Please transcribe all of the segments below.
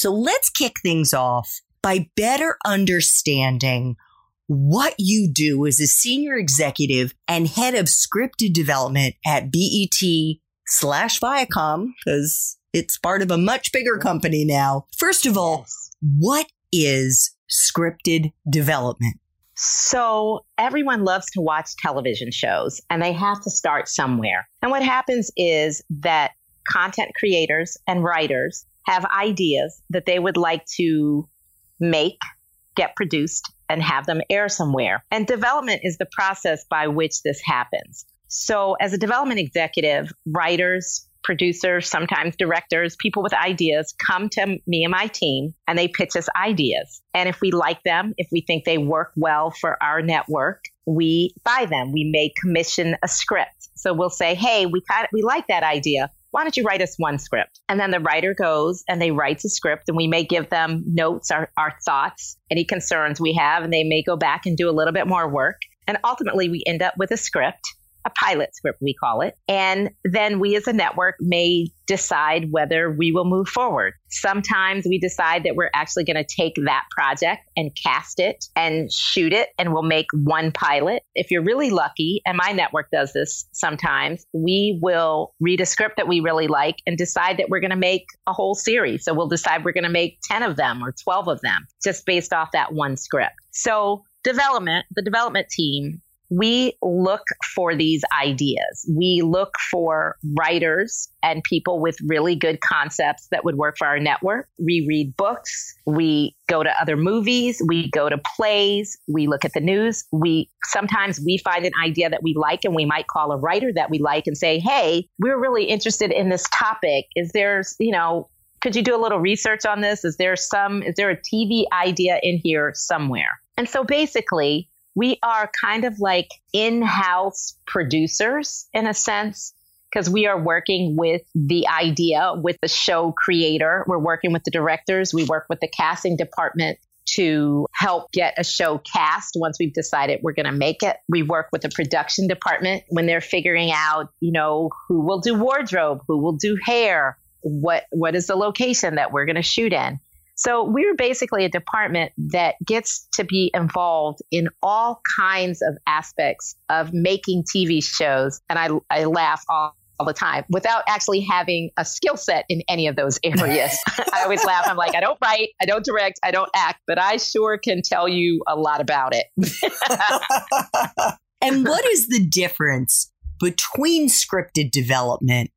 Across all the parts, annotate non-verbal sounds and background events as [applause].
So let's kick things off by better understanding what you do as a senior executive and head of scripted development at BET slash Viacom, because it's part of a much bigger company now. First of all, what is scripted development? So everyone loves to watch television shows and they have to start somewhere. And what happens is that content creators and writers have ideas that they would like to make, get produced, and have them air somewhere. And development is the process by which this happens. So, as a development executive, writers, producers, sometimes directors, people with ideas come to me and my team and they pitch us ideas. And if we like them, if we think they work well for our network, we buy them. We may commission a script. So we'll say, hey, we, kind of, we like that idea why don't you write us one script? And then the writer goes and they write a script and we may give them notes, our, our thoughts, any concerns we have, and they may go back and do a little bit more work. And ultimately we end up with a script a pilot script, we call it. And then we as a network may decide whether we will move forward. Sometimes we decide that we're actually going to take that project and cast it and shoot it, and we'll make one pilot. If you're really lucky, and my network does this sometimes, we will read a script that we really like and decide that we're going to make a whole series. So we'll decide we're going to make 10 of them or 12 of them just based off that one script. So development, the development team we look for these ideas. We look for writers and people with really good concepts that would work for our network. We read books. We go to other movies. We go to plays. We look at the news. We sometimes we find an idea that we like and we might call a writer that we like and say, Hey, we're really interested in this topic. Is there, you know, could you do a little research on this? Is there some, is there a TV idea in here somewhere? And so basically, we are kind of like in house producers in a sense because we are working with the idea with the show creator. We're working with the directors. We work with the casting department to help get a show cast once we've decided we're going to make it. We work with the production department when they're figuring out, you know, who will do wardrobe, who will do hair, what what is the location that we're going to shoot in. So we're basically a department that gets to be involved in all kinds of aspects of making TV shows. And I, I laugh all, all the time without actually having a skill set in any of those areas. [laughs] [laughs] I always laugh. I'm like, I don't write, I don't direct, I don't act, but I sure can tell you a lot about it. [laughs] and what is the difference between scripted development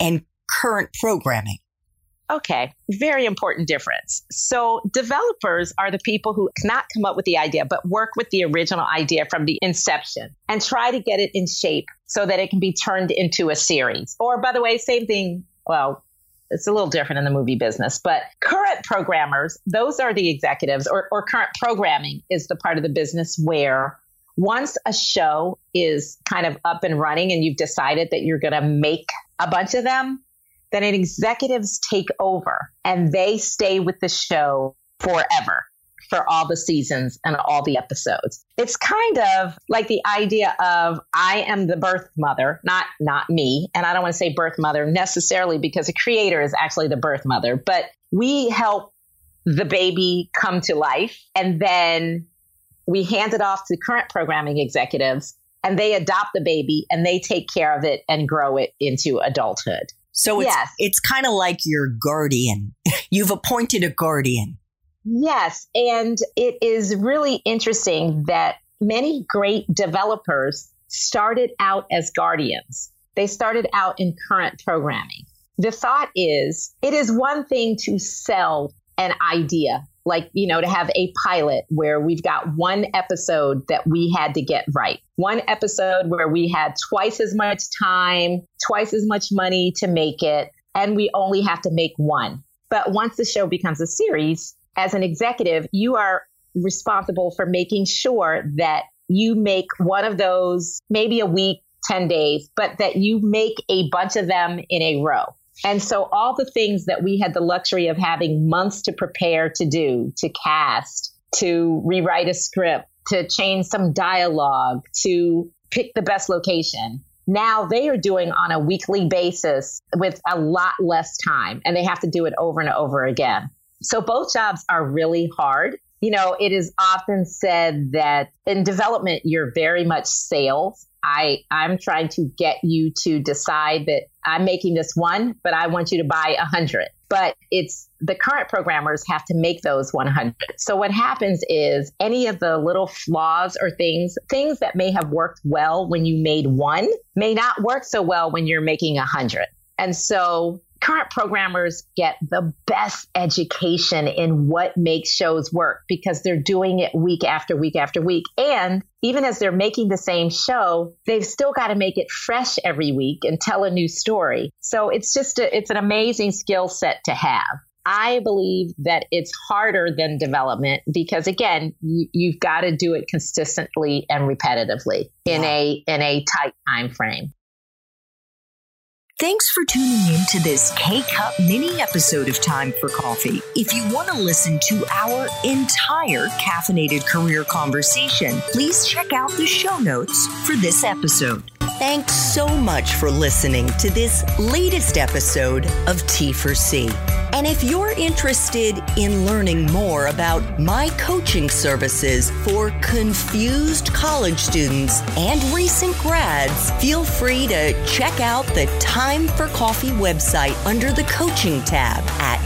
and current programming? Okay, very important difference. So, developers are the people who cannot come up with the idea, but work with the original idea from the inception and try to get it in shape so that it can be turned into a series. Or, by the way, same thing. Well, it's a little different in the movie business, but current programmers, those are the executives, or, or current programming is the part of the business where once a show is kind of up and running and you've decided that you're going to make a bunch of them, then executives take over and they stay with the show forever for all the seasons and all the episodes. It's kind of like the idea of I am the birth mother, not not me, and I don't want to say birth mother necessarily because the creator is actually the birth mother, but we help the baby come to life and then we hand it off to current programming executives and they adopt the baby and they take care of it and grow it into adulthood. So it's, yes. it's kind of like your guardian. [laughs] You've appointed a guardian. Yes. And it is really interesting that many great developers started out as guardians. They started out in current programming. The thought is it is one thing to sell an idea, like, you know, to have a pilot where we've got one episode that we had to get right, one episode where we had twice as much time, twice as much money to make it, and we only have to make one. But once the show becomes a series, as an executive, you are responsible for making sure that you make one of those maybe a week, 10 days, but that you make a bunch of them in a row. And so all the things that we had the luxury of having months to prepare to do, to cast, to rewrite a script, to change some dialogue, to pick the best location. Now they are doing on a weekly basis with a lot less time and they have to do it over and over again. So both jobs are really hard. You know, it is often said that in development, you're very much sales. I, I'm trying to get you to decide that I'm making this one, but I want you to buy a hundred. But it's the current programmers have to make those 100. So what happens is any of the little flaws or things, things that may have worked well when you made one may not work so well when you're making a hundred. And so current programmers get the best education in what makes shows work because they're doing it week after week after week. And even as they're making the same show, they've still got to make it fresh every week and tell a new story. So it's just a, it's an amazing skill set to have. I believe that it's harder than development because again, you, have got to do it consistently and repetitively in a in a tight time frame. Thanks for tuning in to this K Cup mini episode of Time for Coffee. If you want to listen to our entire caffeinated career conversation, please check out the show notes for this episode. Thanks so much for listening to this latest episode of T for C. And if you're interested in learning more about my coaching services for confused college students and recent grads, feel free to check out the Time for Coffee website under the coaching tab at